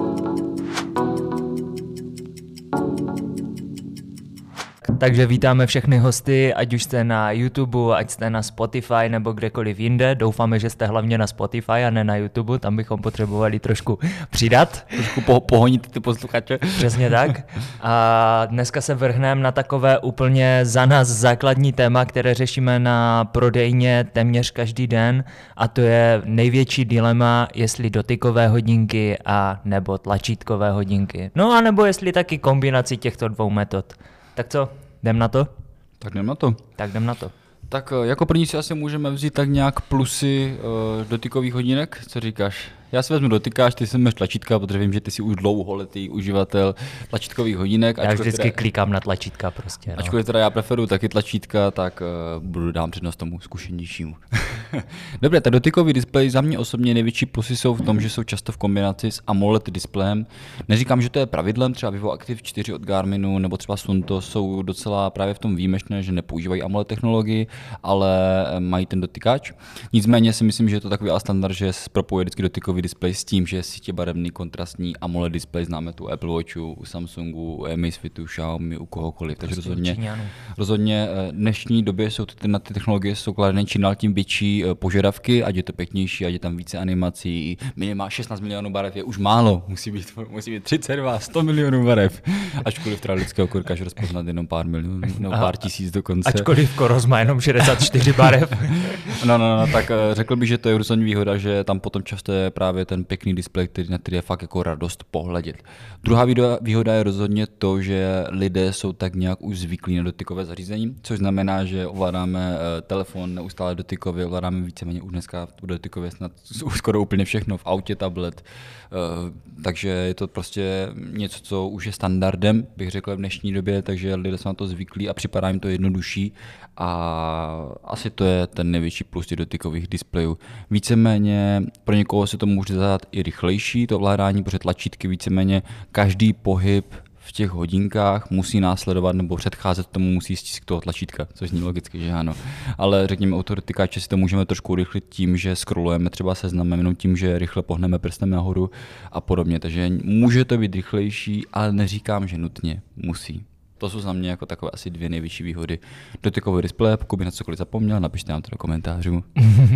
now. Takže vítáme všechny hosty, ať už jste na YouTube, ať jste na Spotify nebo kdekoliv jinde. Doufáme, že jste hlavně na Spotify a ne na YouTube, tam bychom potřebovali trošku přidat. Trošku po- pohonit ty posluchače. Přesně tak. A dneska se vrhneme na takové úplně za nás základní téma, které řešíme na prodejně téměř každý den a to je největší dilema, jestli dotykové hodinky a nebo tlačítkové hodinky. No a nebo jestli taky kombinaci těchto dvou metod. Tak co, jdem na to? Tak jdem na to. Tak jdem na to. Tak eh, jako první si asi můžeme vzít tak nějak plusy uh, dotykových hodinek, co říkáš? Já si vezmu dotykáš, ty vezmeš tlačítka, protože vím, že ty jsi už dlouholetý uživatel tlačítkových hodinek. Já vždycky teda, klikám na tlačítka prostě. No. Ačkoliv teda já preferuji taky tlačítka, tak uh, budu dám přednost tomu zkušenějšímu. Dobře, tak dotykový displej za mě osobně největší plusy jsou v tom, že jsou často v kombinaci s AMOLED displejem. Neříkám, že to je pravidlem, třeba Vivo Active 4 od Garminu nebo třeba Sunto jsou docela právě v tom výjimečné, že nepoužívají AMOLED technologii, ale mají ten dotykač. Nicméně si myslím, že je to takový standard, že propojuje vždycky dotykový displej display s tím, že je sítě barevný kontrastní AMOLED display, známe tu Apple Watchu, u Samsungu, u Amazfitu, Xiaomi, u kohokoliv. Takže prostě rozhodně, rozhodně eh, dnešní době jsou ty, na ty technologie jsou kladené čím dál tím větší eh, požadavky, ať je to pěknější, ať je tam více animací. Minimálně 16 milionů barev je už málo, musí být, musí být 32, 100 milionů barev. Ačkoliv teda lidského dokáže rozpoznat jenom pár milionů, nebo pár tisíc dokonce. Ačkoliv Koros má jenom 64 barev. no, no, no, tak eh, řekl bych, že to je rozhodně výhoda, že tam potom často je právě právě ten pěkný displej, který, na který je fakt jako radost pohledět. Druhá výhoda, je rozhodně to, že lidé jsou tak nějak už zvyklí na dotykové zařízení, což znamená, že ovládáme eh, telefon neustále dotykově, ovládáme víceméně už dneska dotykově snad skoro úplně všechno, v autě, tablet, eh, takže je to prostě něco, co už je standardem, bych řekl v dnešní době, takže lidé jsou na to zvyklí a připadá jim to jednodušší a asi to je ten největší plus těch dotykových displejů. Víceméně pro někoho se to může zdát i rychlejší, to ovládání, protože tlačítky víceméně každý pohyb v těch hodinkách musí následovat nebo předcházet tomu musí stisk toho tlačítka, což zní logicky, že ano. Ale řekněme, toho si to můžeme trošku urychlit tím, že scrollujeme třeba seznamem, jenom tím, že rychle pohneme prstem nahoru a podobně. Takže může to být rychlejší, ale neříkám, že nutně musí. To jsou za mě jako takové asi dvě největší výhody dotykového displeje. Pokud bych na cokoliv zapomněl, napište nám to do komentářů.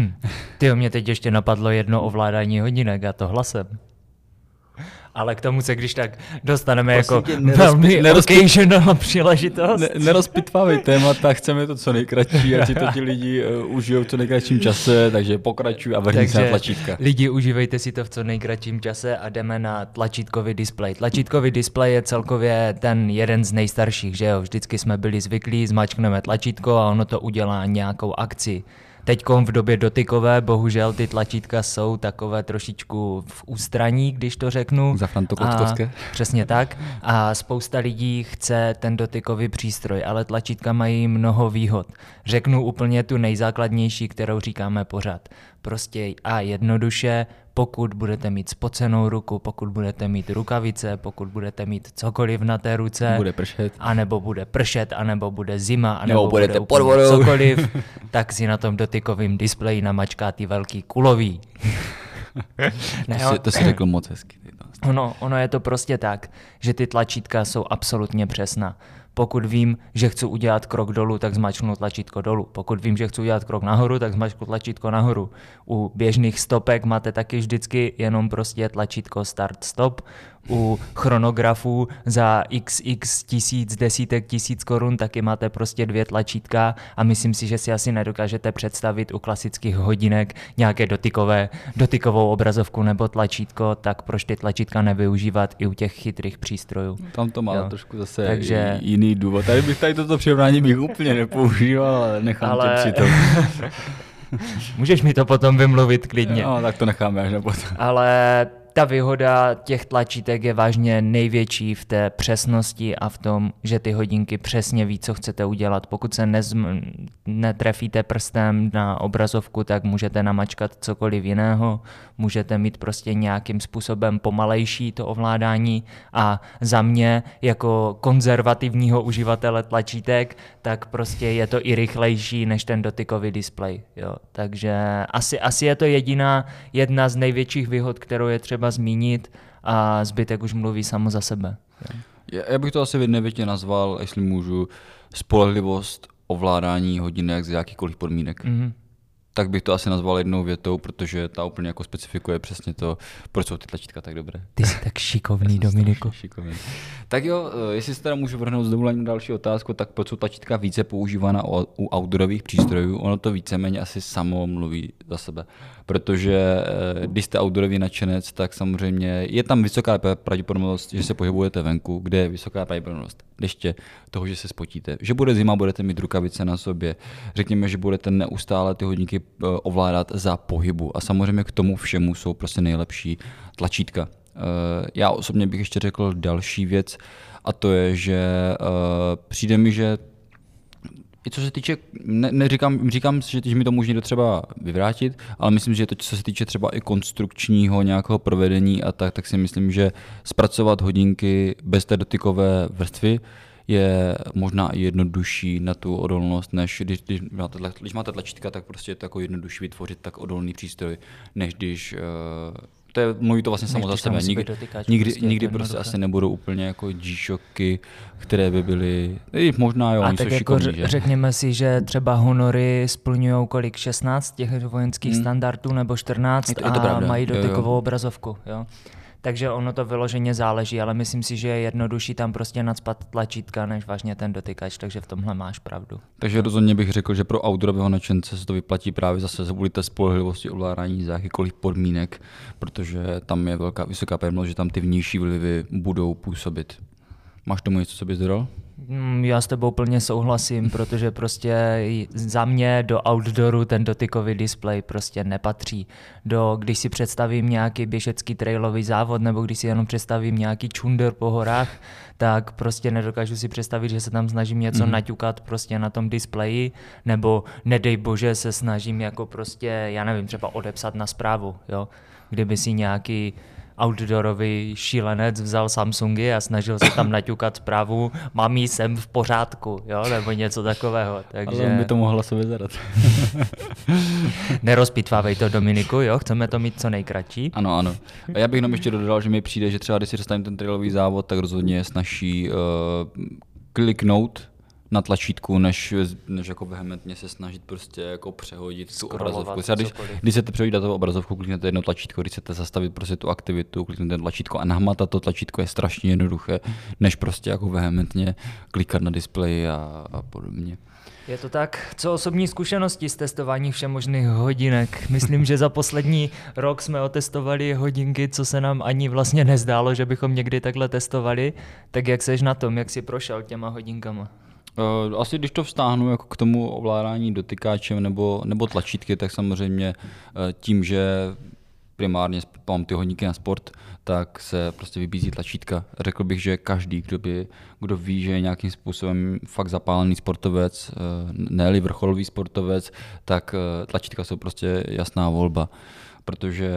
Ty mě teď ještě napadlo jedno ovládání hodinek a to hlasem ale k tomu se když tak dostaneme Prosím jako tě, velmi occasional příležitost. Ne, nerozpitvávej témata, chceme to co nejkratší, ať si to ti lidi uh, užijou v co nejkratším čase, takže pokračuj a vrhni se na tlačítka. Lidi, užívejte si to v co nejkratším čase a jdeme na tlačítkový displej. Tlačítkový displej je celkově ten jeden z nejstarších, že jo? Vždycky jsme byli zvyklí, zmačkneme tlačítko a ono to udělá nějakou akci. Teď v době dotykové, bohužel ty tlačítka jsou takové trošičku v ústraní, když to řeknu. Za Přesně tak. A spousta lidí chce ten dotykový přístroj, ale tlačítka mají mnoho výhod. Řeknu úplně tu nejzákladnější, kterou říkáme pořád. Prostě a jednoduše pokud budete mít spocenou ruku, pokud budete mít rukavice, pokud budete mít cokoliv na té ruce, bude pršet, anebo bude pršet, anebo bude zima, anebo nebo budete bude pod vodou. cokoliv, tak si na tom dotykovém displeji namačká ty velký kulový. ne, to, si, to si řekl moc hezky. Ono, ono je to prostě tak, že ty tlačítka jsou absolutně přesná. Pokud vím, že chci udělat krok dolů, tak zmačknu tlačítko dolů. Pokud vím, že chci udělat krok nahoru, tak zmačknu tlačítko nahoru. U běžných stopek máte taky vždycky jenom prostě tlačítko start stop u chronografů za xx tisíc, desítek tisíc korun taky máte prostě dvě tlačítka a myslím si, že si asi nedokážete představit u klasických hodinek nějaké dotykové, dotykovou obrazovku nebo tlačítko, tak proč ty tlačítka nevyužívat i u těch chytrých přístrojů. Tam to má jo. trošku zase Takže... jiný důvod. Tady bych tady toto přirovnání bych úplně nepoužíval, ale nechám ale... tě přitom. Můžeš mi to potom vymluvit klidně. No, tak to necháme až na potom. Ale ta výhoda těch tlačítek je vážně největší v té přesnosti a v tom, že ty hodinky přesně ví, co chcete udělat. Pokud se nezm, netrefíte prstem na obrazovku, tak můžete namačkat cokoliv jiného, můžete mít prostě nějakým způsobem pomalejší to ovládání a za mě jako konzervativního uživatele tlačítek, tak prostě je to i rychlejší než ten dotykový displej. Jo. Takže asi, asi je to jediná, jedna z největších výhod, kterou je třeba zmínit a zbytek už mluví samo za sebe. Já bych to asi v jedné větě nazval, jestli můžu, spolehlivost ovládání hodinek z jakýkoliv podmínek. Mm-hmm tak bych to asi nazval jednou větou, protože ta úplně jako specifikuje přesně to, proč jsou ty tlačítka tak dobré. Ty jsi tak šikovný, Dominiku. Šikovný. Tak jo, eh, jestli se teda můžu vrhnout s dovolením další otázku, tak proč jsou tlačítka více používána u outdoorových přístrojů? Ono to víceméně asi samo mluví za sebe. Protože eh, když jste outdoorový nadšenec, tak samozřejmě je tam vysoká pravděpodobnost, že se pohybujete venku, kde je vysoká pravděpodobnost deště, toho, že se spotíte. Že bude zima, budete mít rukavice na sobě. Řekněme, že budete neustále ty hodinky eh, ovládat za pohybu. A samozřejmě k tomu všemu jsou prostě nejlepší tlačítka. Eh, já osobně bych ještě řekl další věc, a to je, že přijde mi, že i co se týče, ne, neříkám, říkám, že, že mi to může někdo třeba vyvrátit, ale myslím, že to, co se týče třeba i konstrukčního nějakého provedení a tak, tak si myslím, že zpracovat hodinky bez té dotykové vrstvy je možná i jednodušší na tu odolnost, než když, když, máte, když máte tlačítka, tak prostě je to jako jednodušší vytvořit tak odolný přístroj, než když uh, to je, mluví to vlastně samo za sebe. Nikdy, dotykač, nikdy, prostě nikdy prostě asi nebudou úplně jako G-Shocky, které by byly, i možná jo, a tak jako šikovní, že? řekněme si, že třeba Honory splňují kolik, 16 těch vojenských hmm. standardů nebo 14 je to, je to a pravda. mají dotykovou jo, jo. obrazovku. Jo? Takže ono to vyloženě záleží, ale myslím si, že je jednodušší tam prostě nadspat tlačítka, než vážně ten dotykač, takže v tomhle máš pravdu. Takže rozhodně bych řekl, že pro outdoorového nadšence se to vyplatí právě zase kvůli té spolehlivosti ovládání za jakýkoliv podmínek, protože tam je velká vysoká pevnost, že tam ty vnější vlivy budou působit. Máš tomu něco, co bys dodal? Já s tebou plně souhlasím, protože prostě za mě do outdooru ten dotykový display prostě nepatří. Do, když si představím nějaký běžecký trailový závod nebo když si jenom představím nějaký čunder po horách, tak prostě nedokážu si představit, že se tam snažím něco mm. naťukat prostě na tom displeji, nebo nedej bože se snažím jako prostě, já nevím, třeba odepsat na zprávu, jo. Kdyby si nějaký outdoorový šílenec vzal Samsungy a snažil se tam naťukat zprávu mamí jsem v pořádku, jo, nebo něco takového. Takže... Ale by to mohlo sobě zadat. Nerozpitvávej to Dominiku, jo, chceme to mít co nejkratší. Ano, ano. A já bych jenom ještě dodal, že mi přijde, že třeba když si dostaneme ten trailový závod, tak rozhodně je snaží uh, kliknout na tlačítku, než, než jako vehementně se snažit prostě jako přehodit tu obrazovku. Třeba když, když chcete přehodit datovou obrazovku, kliknete jedno tlačítko, když chcete zastavit prostě tu aktivitu, kliknete tlačítko a nahmatat to tlačítko je strašně jednoduché, než prostě jako vehementně klikat na displeji a, a podobně. Je to tak. Co osobní zkušenosti z testování všemožných hodinek? Myslím, že za poslední rok jsme otestovali hodinky, co se nám ani vlastně nezdálo, že bychom někdy takhle testovali. Tak jak seš na tom, jak jsi prošel těma hodinkama? Uh, asi když to vztáhnu jako k tomu ovládání dotykáčem nebo, nebo tlačítky, tak samozřejmě uh, tím, že primárně mám ty hodníky na sport, tak se prostě vybízí tlačítka. Řekl bych, že každý, kdo, by, kdo ví, že je nějakým způsobem fakt zapálený sportovec, uh, ne vrcholový sportovec, tak tlačítka jsou prostě jasná volba protože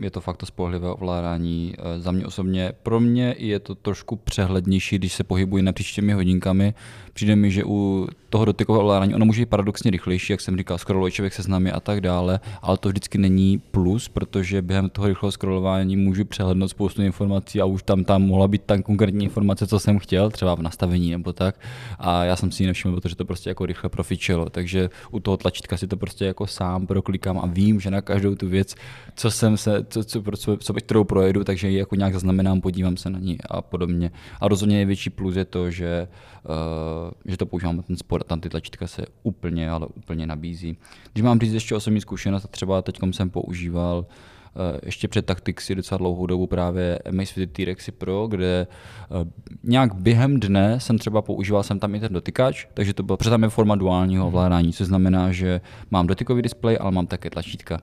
je to fakt to spolehlivé ovládání. Eh, za mě osobně, pro mě je to trošku přehlednější, když se pohybuji napříč těmi hodinkami. Přijde mi, že u toho dotykového ovládání ono může být paradoxně rychlejší, jak jsem říkal, scrolluje člověk se seznamy a tak dále, ale to vždycky není plus, protože během toho rychlého scrollování můžu přehlednout spoustu informací a už tam, tam mohla být tam konkrétní informace, co jsem chtěl, třeba v nastavení nebo tak. A já jsem si ji nevšiml, protože to prostě jako rychle profičilo. Takže u toho tlačítka si to prostě jako sám proklikám a vím, že na každou tu věc co jsem se, co, co, co, co kterou projedu, takže ji jako nějak zaznamenám, podívám se na ní a podobně. A rozhodně největší plus je to, že, uh, že to používám ten sport a tam ty tlačítka se úplně, ale úplně nabízí. Když mám říct ještě osobní zkušenost, třeba teď jsem používal uh, ještě před Tactixy docela dlouhou dobu právě Amazfit T-Rexy Pro, kde uh, nějak během dne jsem třeba používal jsem tam i ten dotykač, takže to bylo, protože tam je forma duálního ovládání, což znamená, že mám dotykový displej, ale mám také tlačítka.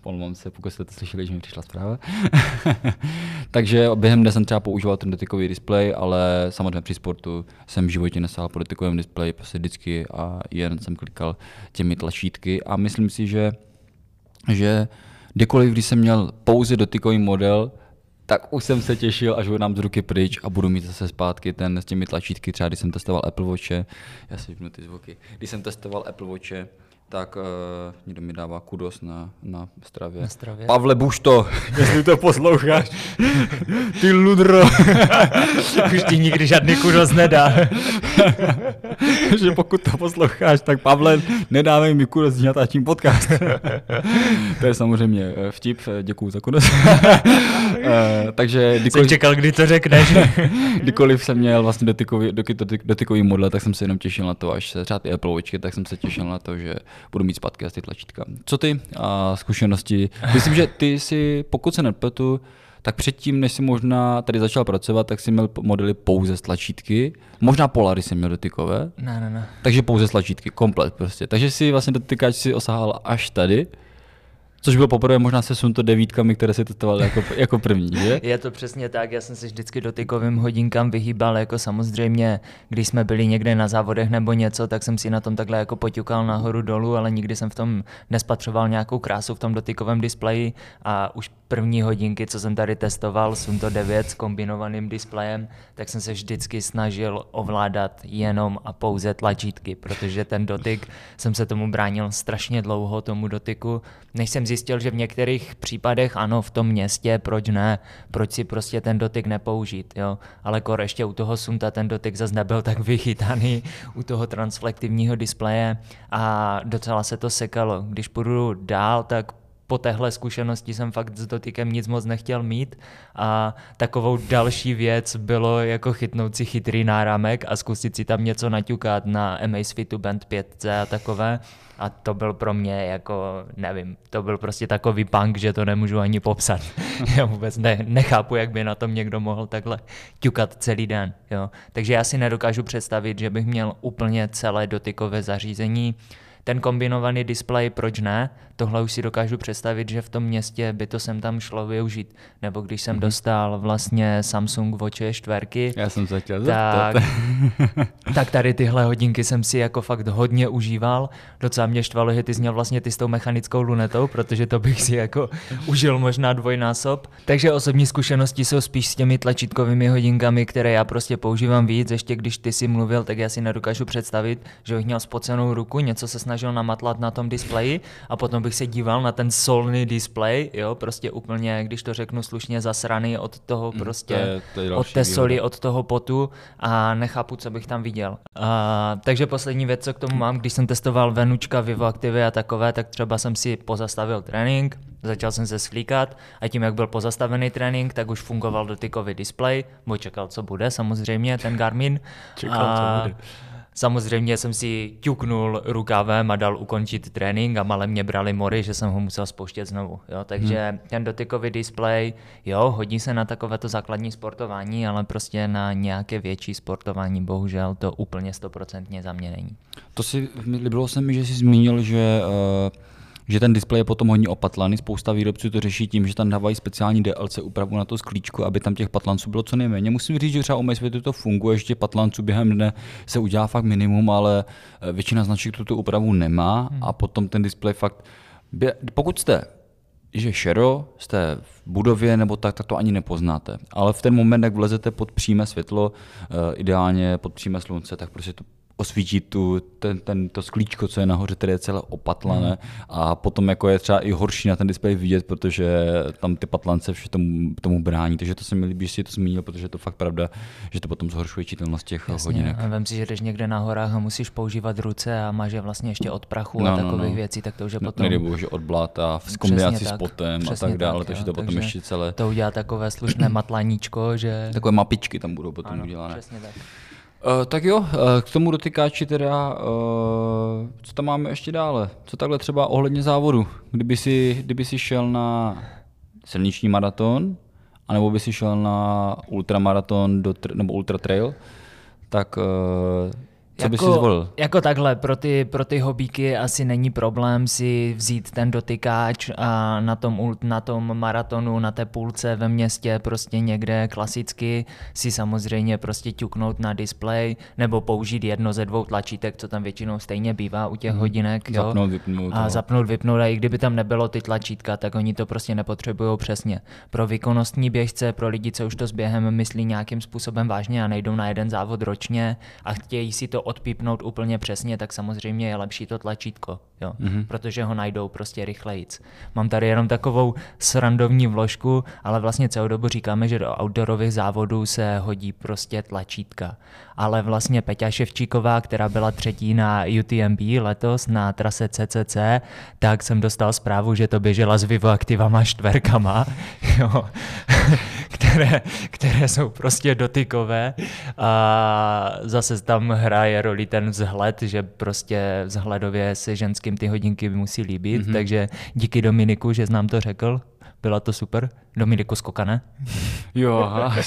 Pomlouvám se, pokud jste to slyšeli, že mi přišla zpráva. Takže během dne jsem třeba používal ten dotykový displej, ale samozřejmě při sportu jsem v životě nesál po dotykovém displeji, prostě vždycky a jen jsem klikal těmi tlačítky. A myslím si, že, že kdykoliv, když jsem měl pouze dotykový model, tak už jsem se těšil, až ho nám z ruky pryč a budu mít zase zpátky ten s těmi tlačítky, třeba když jsem testoval Apple Watche, já si vypnu ty zvuky, když jsem testoval Apple Watche, tak uh, někdo mi dává kudos na, na stravě. Na stravě. Pavle Bušto, jestli to posloucháš. Ty ludro. Už ti nikdy žádný kudos nedá. že pokud to posloucháš, tak Pavle, nedávej mi kudos, když natáčím podcast. to je samozřejmě eh, vtip, děkuju za kudos. uh, takže kdykoliv, jsem čekal, kdy to řekneš. kdykoliv jsem měl vlastně dotykový, dotykový, dotykový model, tak jsem se jenom těšil na to, až se třeba ty Apple Watchky, tak jsem se těšil na to, že budu mít zpátky ty tlačítka. Co ty a zkušenosti? Myslím, že ty si, pokud se nepletu, tak předtím, než si možná tady začal pracovat, tak si měl modely pouze s tlačítky. Možná Polary si měl dotykové. Ne, ne, ne. Takže pouze s tlačítky, komplet prostě. Takže si vlastně dotykáč si osahal až tady. Což bylo poprvé možná se sunto devítkami, které se testoval jako, jako první, že? Je to přesně tak, já jsem se vždycky dotykovým hodinkám vyhýbal, jako samozřejmě, když jsme byli někde na závodech nebo něco, tak jsem si na tom takhle jako poťukal nahoru dolů, ale nikdy jsem v tom nespatřoval nějakou krásu v tom dotykovém displeji a už první hodinky, co jsem tady testoval, Sunto 9 s kombinovaným displejem, tak jsem se vždycky snažil ovládat jenom a pouze tlačítky, protože ten dotyk jsem se tomu bránil strašně dlouho, tomu dotyku, než jsem zjistil, že v některých případech ano, v tom městě, proč ne, proč si prostě ten dotyk nepoužít, jo, ale kor ještě u toho Sunta ten dotyk zase nebyl tak vychytaný u toho transflektivního displeje a docela se to sekalo. Když půjdu dál, tak po téhle zkušenosti jsem fakt s dotykem nic moc nechtěl mít a takovou další věc bylo jako chytnout si chytrý náramek a zkusit si tam něco naťukat na Amazfitu Band 5C a takové a to byl pro mě jako, nevím, to byl prostě takový punk, že to nemůžu ani popsat. já vůbec ne, nechápu, jak by na tom někdo mohl takhle ťukat celý den. Jo. Takže já si nedokážu představit, že bych měl úplně celé dotykové zařízení, ten kombinovaný displej, proč ne? Tohle už si dokážu představit, že v tom městě by to sem tam šlo využít. Nebo když jsem mm-hmm. dostal vlastně Samsung Watch 4, Já jsem se chtěl tak, tak tady tyhle hodinky jsem si jako fakt hodně užíval. Docela mě štvalo, že ty jsi měl vlastně ty s tou mechanickou lunetou, protože to bych si jako užil možná dvojnásob. Takže osobní zkušenosti jsou spíš s těmi tlačítkovými hodinkami, které já prostě používám víc. Ještě když ty si mluvil, tak já si nedokážu představit, že bych měl spocenou ruku, něco se snažil namatlat na tom displeji a potom bych se díval na ten solný display, jo, prostě úplně, když to řeknu slušně, zasraný od toho mm, prostě, to je, to je od té soli, od toho potu a nechápu, co bych tam viděl. A, takže poslední věc, co k tomu mám, když jsem testoval Venučka, Vivo Activy a takové, tak třeba jsem si pozastavil trénink, začal jsem se slíkat a tím, jak byl pozastavený trénink, tak už fungoval dotykový display, bo čekal, co bude, samozřejmě, ten Garmin. čekal, a, co bude. Samozřejmě jsem si ťuknul rukávem a dal ukončit trénink a malé mě brali mory, že jsem ho musel spouštět znovu. Jo? Takže hmm. ten dotykový displej, jo, hodí se na takovéto základní sportování, ale prostě na nějaké větší sportování bohužel to úplně stoprocentně za mě není. To si, líbilo se mi, že jsi zmínil, že uh že ten displej je potom hodně opatlaný. Spousta výrobců to řeší tím, že tam dávají speciální DLC úpravu na to sklíčku, aby tam těch patlanců bylo co nejméně. Musím říct, že třeba u Mysvětu to funguje, že těch patlanců během dne se udělá fakt minimum, ale eh, většina značek tuto úpravu nemá hmm. a potom ten displej fakt. Pokud jste že šero, jste v budově nebo tak, tak to ani nepoznáte. Ale v ten moment, jak vlezete pod přímé světlo, eh, ideálně pod přímé slunce, tak prostě to osvítí tu, ten, ten, to sklíčko, co je nahoře, které je celé opatlané mm. a potom jako je třeba i horší na ten displej vidět, protože tam ty patlance vše tomu, tomu brání, takže to se mi líbí, že si to zmínil, protože je to fakt pravda, že to potom zhoršuje čitelnost těch Jasně. hodinek. A vem si, že jdeš někde na horách a musíš používat ruce a máš je vlastně ještě od prachu no, a takových no, no. věcí, tak to už je no, potom... Nejde že od bláta, v kombinaci s potem a tak dále, tak, takže jo, to potom ještě celé... To udělá takové slušné matlaníčko, že... Takové mapičky tam budou potom ano, udělané. Přesně tak. Uh, tak jo, uh, k tomu dotykáči teda, uh, co tam máme ještě dále? Co takhle třeba ohledně závodu? Kdyby si, kdyby si šel na silniční maraton, anebo by si šel na ultramaraton do, nebo ultra trail, tak co jako, by si zvolil? Jako takhle, pro ty, pro ty hobíky asi není problém si vzít ten dotykáč a na tom, na tom maratonu, na té půlce ve městě prostě někde klasicky si samozřejmě prostě ťuknout na display nebo použít jedno ze dvou tlačítek, co tam většinou stejně bývá u těch hmm. hodinek. Jo? Zapnout, vypnout. A zapnout, vypnout a i kdyby tam nebylo ty tlačítka, tak oni to prostě nepotřebují přesně. Pro výkonnostní běžce, pro lidi, co už to s během myslí nějakým způsobem vážně a nejdou na jeden závod ročně a chtějí si to odpípnout úplně přesně, tak samozřejmě je lepší to tlačítko, jo? Mm-hmm. protože ho najdou prostě rychlejc. Mám tady jenom takovou srandovní vložku, ale vlastně celou dobu říkáme, že do outdoorových závodů se hodí prostě tlačítka. Ale vlastně Peťa Ševčíková, která byla třetí na UTMB letos na trase CCC, tak jsem dostal zprávu, že to běžela s Vivo aktivama čtverkama, jo, které, které jsou prostě dotykové a zase tam hraje roli ten vzhled, že prostě vzhledově se ženským ty hodinky musí líbit, mm-hmm. takže díky Dominiku, že znám to řekl, byla to super. Dominiku Skokane. Jo, aha,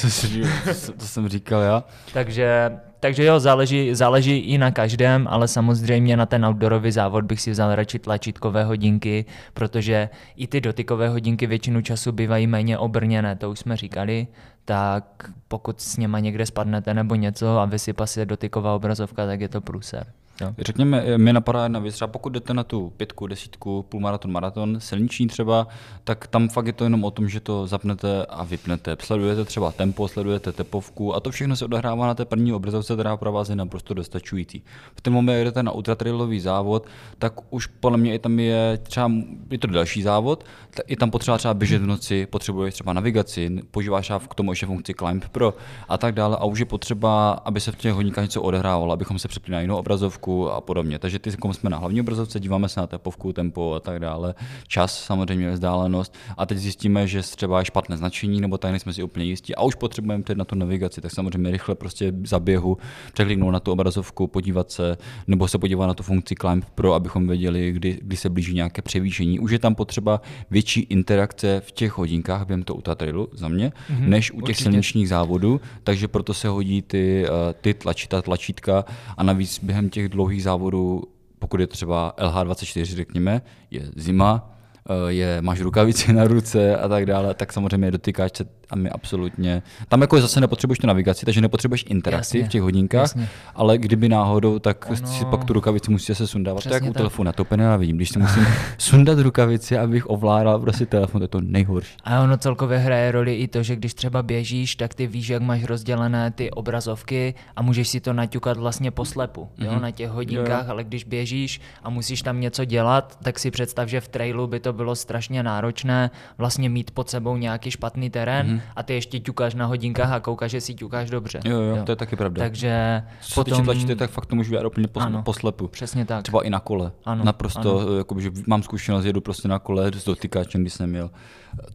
to jsem říkal já. Takže, takže jo, záleží, záleží i na každém, ale samozřejmě na ten outdoorový závod bych si vzal radši tlačítkové hodinky, protože i ty dotykové hodinky většinu času bývají méně obrněné, to už jsme říkali, tak pokud s něma někde spadnete nebo něco a vysypa se dotyková obrazovka, tak je to průser. Jo. Řekněme, mi napadá jedna věc, třeba pokud jdete na tu pětku, desítku, půlmaraton, maraton, silniční třeba, tak tam fakt je to jenom o tom, že to zapnete a vypnete. Sledujete třeba tempo, sledujete tepovku a to všechno se odehrává na té první obrazovce, která pro vás je naprosto dostačující. V ten moment, jdete na ultratrailový závod, tak už podle mě i tam je třeba, je to další závod, i tam potřeba třeba běžet v noci, potřebuješ třeba navigaci, používáš k tomu ještě funkci Climb Pro a tak dále a už je potřeba, aby se v těch hodinách něco odehrávalo, abychom se přepli na jinou obrazovku, tepovku a podobně. Takže ty jsme na hlavní obrazovce, díváme se na tepovku, tempo a tak dále, čas samozřejmě, vzdálenost a teď zjistíme, že třeba je špatné značení nebo tady nejsme si úplně jistí a už potřebujeme teď na tu navigaci, tak samozřejmě rychle prostě za běhu překliknout na tu obrazovku, podívat se nebo se podívat na tu funkci Climb Pro, abychom věděli, kdy, kdy se blíží nějaké převýšení. Už je tam potřeba větší interakce v těch hodinkách během toho trailu za mě, mm-hmm, než u těch určitě. silničních závodů, takže proto se hodí ty, eh, ty tlačíta, tlačítka a navíc během těch dlouhých závodů, pokud je třeba LH24, řekněme, je zima, eh, je, máš rukavici na ruce a tak dále, tak samozřejmě dotykáš se a my absolutně. Tam jako zase nepotřebuješ tu navigaci, takže nepotřebuješ interakci jasně, v těch hodinkách, jasně. ale kdyby náhodou, tak ono... si pak tu rukavici musíte se sundávat. Přesně to jak u telefonu, to úplně. Když si musím sundat rukavici, abych ovládal prostě telefon, to je to nejhorší. A ono celkově hraje roli i to, že když třeba běžíš, tak ty víš, jak máš rozdělené ty obrazovky a můžeš si to naťukat vlastně poslepu mm-hmm. jo, mhm. na těch hodinkách, jo. ale když běžíš a musíš tam něco dělat, tak si představ, že v trailu by to bylo strašně náročné vlastně mít pod sebou nějaký špatný terén, mm-hmm a ty ještě ťukáš na hodinkách a koukáš, že si ťukáš dobře. Jo, jo, jo. to je taky pravda. Takže Co potom... tlačíte, tak fakt to můžu dělat úplně pos... ano, poslepu. Přesně tak. Třeba i na kole. Ano, Naprosto, ano. Jakoby, že mám zkušenost, jedu prostě na kole s dotykáčem, když jsem měl.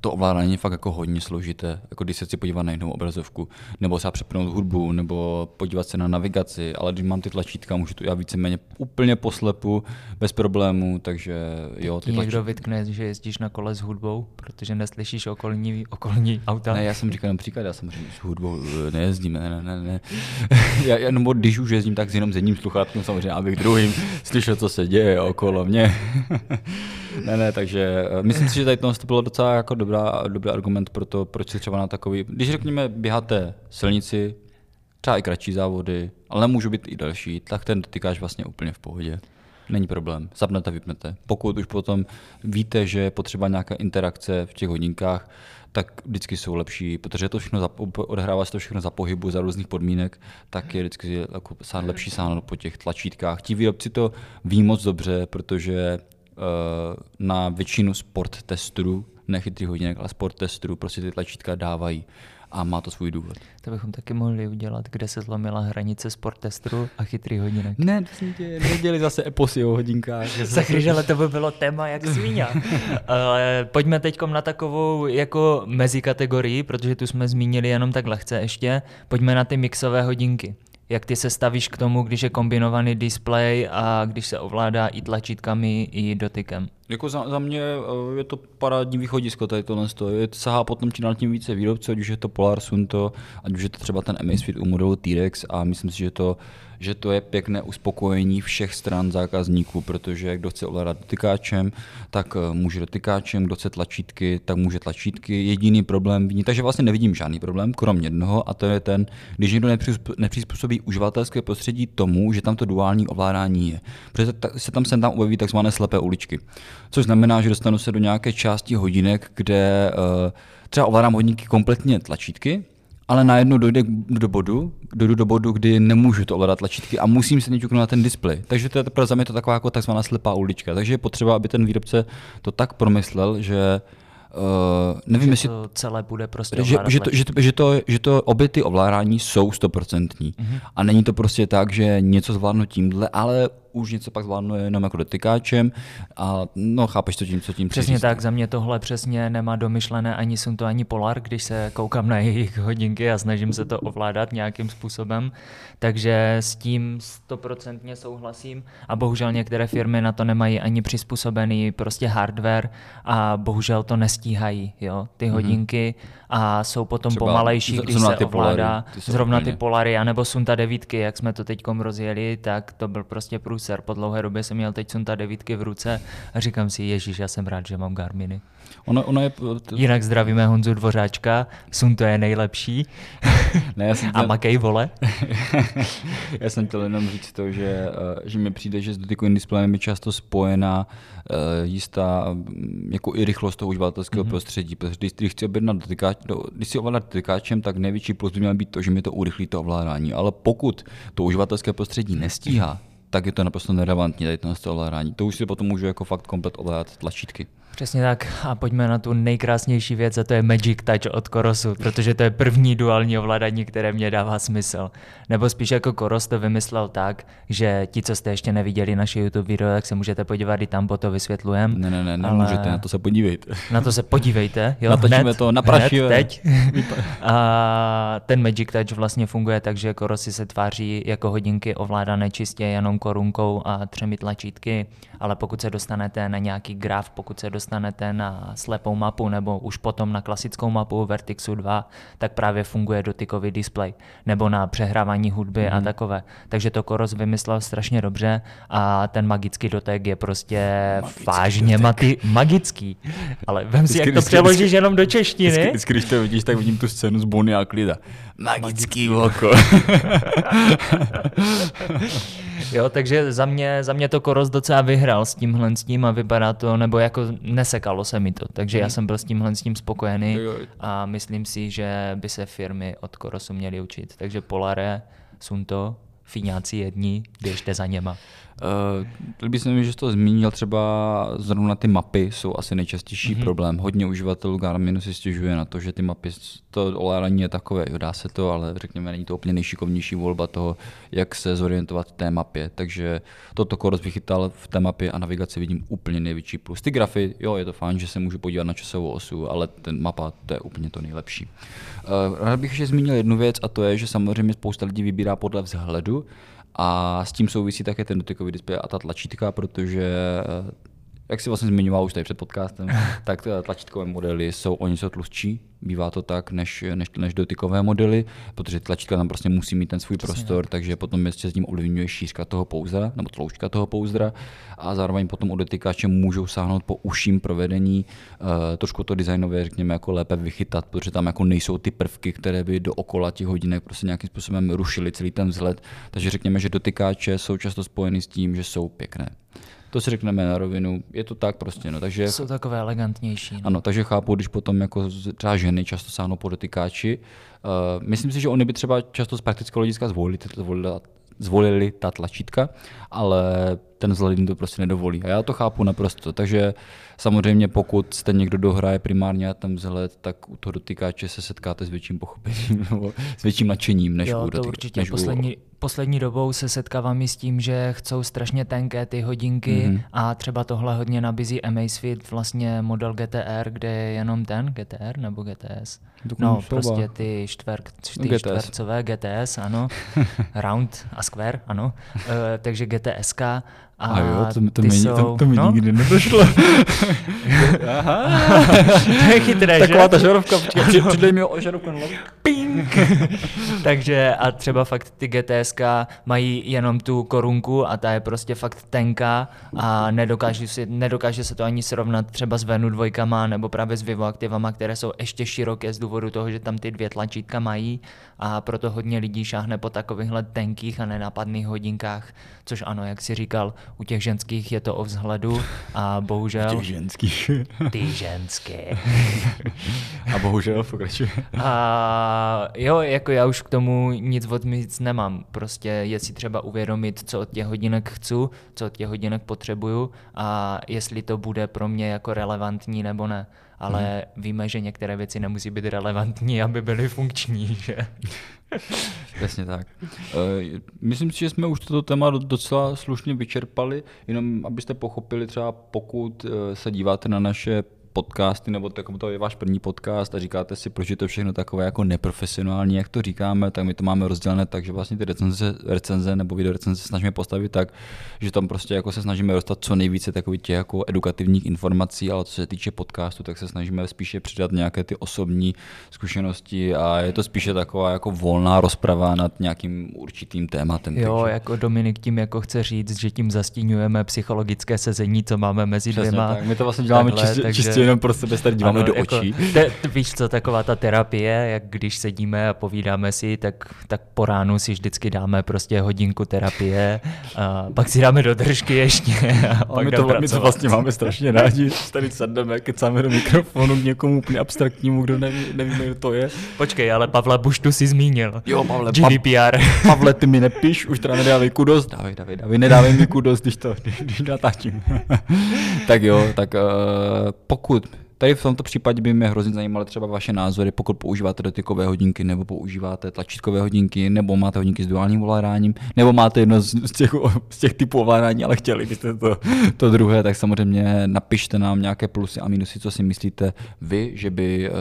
To ovládání je fakt jako hodně složité, jako když se chci podívat na jinou obrazovku, nebo třeba přepnout hudbu, nebo podívat se na navigaci, ale když mám ty tlačítka, můžu to já víceméně úplně poslepu, bez problémů, takže jo. Ty někdo tlačítka... vytkne, že jezdíš na kole s hudbou, protože neslyšíš okolní, okolní auta? Ne, já jsem říkal například, já samozřejmě s hudbou eh, nejezdím, ne, ne, ne. ne. já, já, nebo když už jezdím, tak s jenom s jedním sluchátkem samozřejmě, abych druhým slyšel, co se děje okolo mě. ne, ne, takže eh, myslím si, že tady to bylo docela jako dobrá, dobrý argument pro to, proč si třeba na takový, když řekněme, běháte silnici, třeba i kratší závody, ale můžou být i další, tak ten dotykáš vlastně úplně v pohodě. Není problém, zapnete, vypnete. Pokud už potom víte, že je potřeba nějaká interakce v těch hodinkách, tak vždycky jsou lepší, protože to všechno za, odehrává se to všechno za pohybu, za různých podmínek, tak je vždycky jako sán, lepší sáhnout po těch tlačítkách. Ti výrobci to ví moc dobře, protože uh, na většinu sport testů, ne chytrých hodinek, ale sport testů, prostě ty tlačítka dávají a má to svůj důvod. To bychom taky mohli udělat, kde se zlomila hranice sport testru a chytrý hodinek. Ne, prosím tě, neděli zase eposy o hodinkách. Zachryž, ale to by bylo téma jak svíňa. ale pojďme teď na takovou jako mezikategorii, protože tu jsme zmínili jenom tak lehce ještě. Pojďme na ty mixové hodinky jak ty se stavíš k tomu, když je kombinovaný display a když se ovládá i tlačítkami, i dotykem? Jako za, za mě eh, je to parádní východisko tady tohle. Je, sahá potom čím tím více výrobců, ať už je to Polar Sunto, ať už je to třeba ten Amazfit u modelu T-Rex a myslím si, že to že to je pěkné uspokojení všech stran zákazníků, protože kdo chce ovládat dotykáčem, tak eh, může dotykáčem, kdo chce tlačítky, tak může tlačítky. Jediný problém vidím, takže vlastně nevidím žádný problém, kromě jednoho, a to je ten, když někdo nepřizpůsobí uživatelské prostředí tomu, že tam to duální ovládání je. Protože se tam sem tam objeví takzvané slepé uličky. Což znamená, že dostanu se do nějaké části hodinek, kde uh, třeba ovládám hodinky kompletně tlačítky, ale najednou dojde do bodu, dojdu do bodu, kdy nemůžu to ovládat tlačítky a musím se ťuknout na ten displej. Takže to je za mě to taková jako takzvaná slepá ulička. Takže je potřeba, aby ten výrobce to tak promyslel, že Uh, nevím, že jestli to celé bude prostě že, že, to, že, to, že, to, že to obě ty ovládání jsou stoprocentní. Mm-hmm. A není to prostě tak, že něco zvládnu tímhle, ale už něco pak zvládnu jenom jako dotykáčem a no chápeš, co tím, co tím Přesně tak, za mě tohle přesně nemá domyšlené ani jsem to ani Polar, když se koukám na jejich hodinky a snažím se to ovládat nějakým způsobem, takže s tím stoprocentně souhlasím a bohužel některé firmy na to nemají ani přizpůsobený prostě hardware a bohužel to nestíhají, jo, ty mm-hmm. hodinky a jsou potom Třeba pomalejší, když se ty ovládá polary, zrovna ty Polary, anebo Sunta devítky, jak jsme to teď rozjeli, tak to byl prostě průser. Po dlouhé době jsem měl teď Sunta devítky v ruce a říkám si, ježíš, já jsem rád, že mám Garminy. Ono, ono je... Jinak zdravíme Honzu Dvořáčka, Sunto je nejlepší. ne, já jsem a makej vole. já jsem chtěl jenom říct to, že, eh, že mi přijde, že s dotykovým displejem je často spojená uh, jistá mm, jako i rychlost toho uživatelského mm-hmm. prostředí, protože když, když chci objednat dotykáč, do, když si ovládat dotykáčem, tak největší plus by měl být to, že mi to urychlí to ovládání. Ale pokud to uživatelské prostředí nestíhá, tak je to naprosto nerelevantní tady to ovládání. To už si potom můžu jako fakt komplet ovládat tlačítky. Přesně tak a pojďme na tu nejkrásnější věc a to je Magic Touch od Korosu, protože to je první duální ovládání, které mě dává smysl. Nebo spíš jako Koros to vymyslel tak, že ti, co jste ještě neviděli naše YouTube video, tak se můžete podívat, i tam po to vysvětlujem. Ne, ne, ne, nemůžete, ale... na to se podívejte. Na to se podívejte, jo, Natočíme hned, to, naprašíme. teď. a ten Magic Touch vlastně funguje tak, že Korosy se tváří jako hodinky ovládané čistě jenom korunkou a třemi tlačítky, ale pokud se dostanete na nějaký graf, pokud se dostanete dostanete na slepou mapu nebo už potom na klasickou mapu Vertixu 2, tak právě funguje dotykový display nebo na přehrávání hudby mm. a mhm. takové. Takže to Koros vymyslel strašně dobře a ten magický dotek je prostě magický vážně mati- magický. Ale vem si, jak to přeložíš jenom do češtiny. Vždycky, vždycky, když to vidíš, tak vidím tu scénu z Bonnie a Klida. Magický oko. jo, takže za mě, za mě to Koros docela vyhrál s tímhle s tím a vypadá to, nebo jako nesekalo se mi to, takže já mhm. jsem byl s tímhle s tím spokojený a myslím si, že by se firmy od Korosu měly učit. Takže Polare, Sunto, Fíňáci jedni, běžte za něma. Uh, líbí se mi, že jsi to zmínil, třeba zrovna ty mapy jsou asi nejčastější mm-hmm. problém. Hodně uživatelů Garminu si stěžuje na to, že ty mapy, to ovládání je takové, jo, dá se to, ale řekněme, není to úplně nejšikovnější volba toho, jak se zorientovat v té mapě. Takže toto Koros vychytal v té mapě a navigaci vidím úplně největší plus. Ty grafy, jo, je to fajn, že se můžu podívat na časovou osu, ale ten mapa, to je úplně to nejlepší. Uh, rád bych ještě zmínil jednu věc a to je, že samozřejmě spousta lidí vybírá podle vzhledu, a s tím souvisí také ten dotykový displej a ta tlačítka, protože jak si vlastně zmiňoval už tady před podcastem, tak tlačítkové modely jsou o něco tlustší, bývá to tak, než, než, než dotykové modely, protože tlačítka tam prostě musí mít ten svůj Přesně prostor, tak. takže potom ještě s tím ovlivňuje šířka toho pouzdra, nebo tloušťka toho pouzdra a zároveň potom u dotykače můžou sáhnout po uším provedení, uh, trošku to designově, řekněme, jako lépe vychytat, protože tam jako nejsou ty prvky, které by do okola těch hodinek prostě nějakým způsobem rušily celý ten vzhled, takže řekněme, že dotykáče jsou často spojeny s tím, že jsou pěkné. To si řekneme na rovinu, je to tak prostě. No, takže, Jsou takové elegantnější. No. Ano, takže chápu, když potom jako třeba ženy často sáhnou po dotykáči. Uh, myslím si, že oni by třeba často z praktického hlediska zvolili, zvolili, zvolili ta tlačítka, ale ten vzhled jim to prostě nedovolí. A já to chápu naprosto. Takže samozřejmě pokud jste někdo dohraje primárně ten vzhled, tak u toho dotykáče se setkáte s větším pochopením nebo s větším nadšením než jo, u dotyk, určitě. Než poslední, u... poslední dobou se setkávám i s tím, že chcou strašně tenké ty hodinky mm-hmm. a třeba tohle hodně nabízí Amazfit, vlastně model GTR, kde je jenom ten GTR nebo GTS. Dokonce no, prostě ty, čtver, ty GTS. čtvercové GTS, ano. Round a Square, ano. Uh, takže GTSK a, a jo, to, to, mi, jsou, to, to mi no? nikdy nedošlo. Aha. to je chytré, Taková že? ta žarovka, přidej mi o žarovku na Pink. Takže a třeba fakt ty GTSK mají jenom tu korunku a ta je prostě fakt tenká a nedokáže, si, nedokáže se to ani srovnat třeba s Venu dvojkama nebo právě s Vivo aktivama, které jsou ještě široké z důvodu toho, že tam ty dvě tlačítka mají a proto hodně lidí šáhne po takovýchhle tenkých a nenápadných hodinkách, což ano, jak si říkal, u těch ženských je to o vzhledu a bohužel... Těch ženských. Ty ženské. a bohužel pokračuje. A jo, jako já už k tomu nic odmít nemám. Prostě je si třeba uvědomit, co od těch hodinek chci, co od těch hodinek potřebuju a jestli to bude pro mě jako relevantní nebo ne. Ale hmm. víme, že některé věci nemusí být relevantní, aby byly funkční, že? Přesně tak. Uh, myslím si, že jsme už toto téma docela slušně vyčerpali, jenom abyste pochopili třeba pokud eh, se díváte na naše podcasty, nebo tak, to je váš první podcast a říkáte si, proč je to všechno takové jako neprofesionální, jak to říkáme, tak my to máme rozdělené tak, že vlastně ty recenze, recenze nebo video recenze snažíme postavit tak, že tam prostě jako se snažíme dostat co nejvíce takových těch jako edukativních informací, ale co se týče podcastu, tak se snažíme spíše přidat nějaké ty osobní zkušenosti a je to spíše taková jako volná rozprava nad nějakým určitým tématem. Jo, takže... jako Dominik tím jako chce říct, že tím zastínujeme psychologické sezení, co máme mezi Přesně dvěma. Tak. My to vlastně děláme Takhle, čistě, takže... čistě jenom pro sebe tady díváme ano, do jako, očí. Te, víš co, taková ta terapie, jak když sedíme a povídáme si, tak, tak po ránu si vždycky dáme prostě hodinku terapie a pak si dáme do držky ještě. A, a pak my, to, my to vlastně máme strašně rádi, tady sedneme, kecáme do mikrofonu k někomu úplně abstraktnímu, kdo neví, nevíme, kdo to je. Počkej, ale Pavla Buštu si zmínil. Jo, Pavle, GDPR. Pavle, ty mi nepíš, už teda nedávej kudos. Dávej, dávej, dávej, nedávej mi kudos, když to, když natáčím. tak jo, tak uh, pokud pokud Tady v tomto případě by mě hrozně zajímaly třeba vaše názory, pokud používáte dotykové hodinky, nebo používáte tlačítkové hodinky, nebo máte hodinky s duálním ovládáním, nebo máte jedno z těch, z těch typů ovládání, ale chtěli byste to, to druhé, tak samozřejmě napište nám nějaké plusy a minusy, co si myslíte vy, že, by, eh,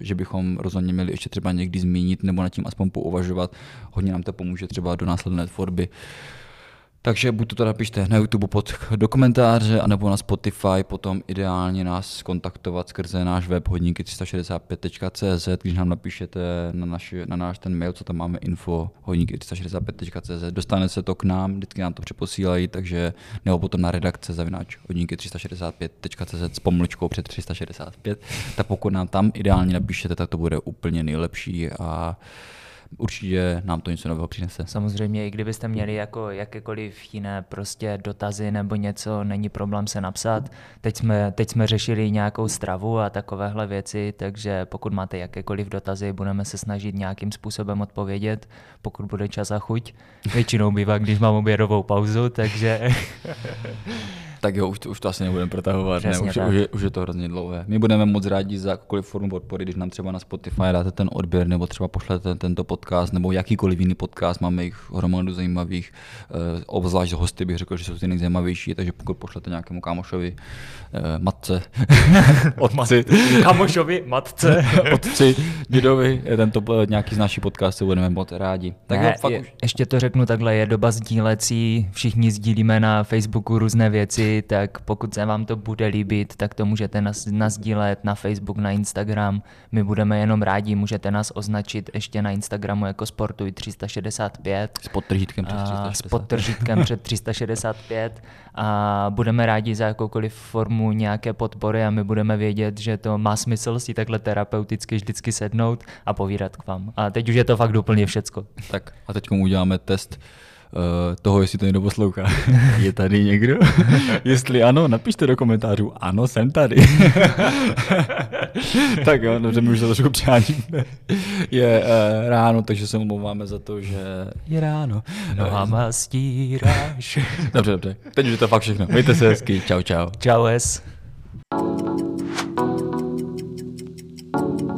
že bychom rozhodně měli ještě třeba někdy zmínit, nebo nad tím aspoň pouvažovat. Hodně nám to pomůže třeba do následné tvorby. Takže buď to napište na YouTube pod do komentáře, anebo na Spotify, potom ideálně nás kontaktovat skrze náš web hodinky365.cz, když nám napíšete na, naši, na náš ten mail, co tam máme info hodinky365.cz, dostane se to k nám, vždycky nám to přeposílají, takže nebo potom na redakce zavináč hodinky365.cz s pomlčkou před 365, tak pokud nám tam ideálně napíšete, tak to bude úplně nejlepší a určitě nám to něco nového přinese. Samozřejmě, i kdybyste měli jako jakékoliv jiné prostě dotazy nebo něco, není problém se napsat. Teď jsme, teď jsme řešili nějakou stravu a takovéhle věci, takže pokud máte jakékoliv dotazy, budeme se snažit nějakým způsobem odpovědět, pokud bude čas a chuť. Většinou bývá, když mám obědovou pauzu, takže tak jo, už to, už to asi nebudeme protahovat, ne, už, už, je, už je to hrozně dlouhé. My budeme moc rádi za jakoukoliv formu podpory, když nám třeba na Spotify dáte ten odběr, nebo třeba pošlete tento podcast, nebo jakýkoliv jiný podcast, máme jich hromadu zajímavých, eh, obzvlášť hosty bych řekl, že jsou ty nejzajímavější, takže pokud pošlete nějakému kámošovi, eh, matce, otci, kámošovi, matce, otci, dědovi, tento nějaký z naší podcastů budeme moc rádi. Tak ne, jo, fakt je, už... Ještě to řeknu takhle, je doba sdílecí, všichni sdílíme na Facebooku různé věci, tak pokud se vám to bude líbit, tak to můžete nazdílet na Facebook, na Instagram. My budeme jenom rádi, můžete nás označit ještě na Instagramu jako Sportuj 365. S podtržítkem před 365. S podtržítkem před 365 a budeme rádi za jakoukoliv formu nějaké podpory a my budeme vědět, že to má smysl si takhle terapeuticky vždycky sednout a povídat k vám. A teď už je to fakt úplně všecko. Tak a teď uděláme test Eh, toho, jestli to někdo poslouchá. Je tady někdo? jestli ano, napište do komentářů. Ano, jsem tady. tak jo, dobře, my už se trošku. Je uh, ráno, takže se omlouváme za to, že je ráno. No a eh, stíráš. dobře, dobře. Teď už je to fakt všechno. Mějte se hezky. Čau, čau. Čau, es. thank you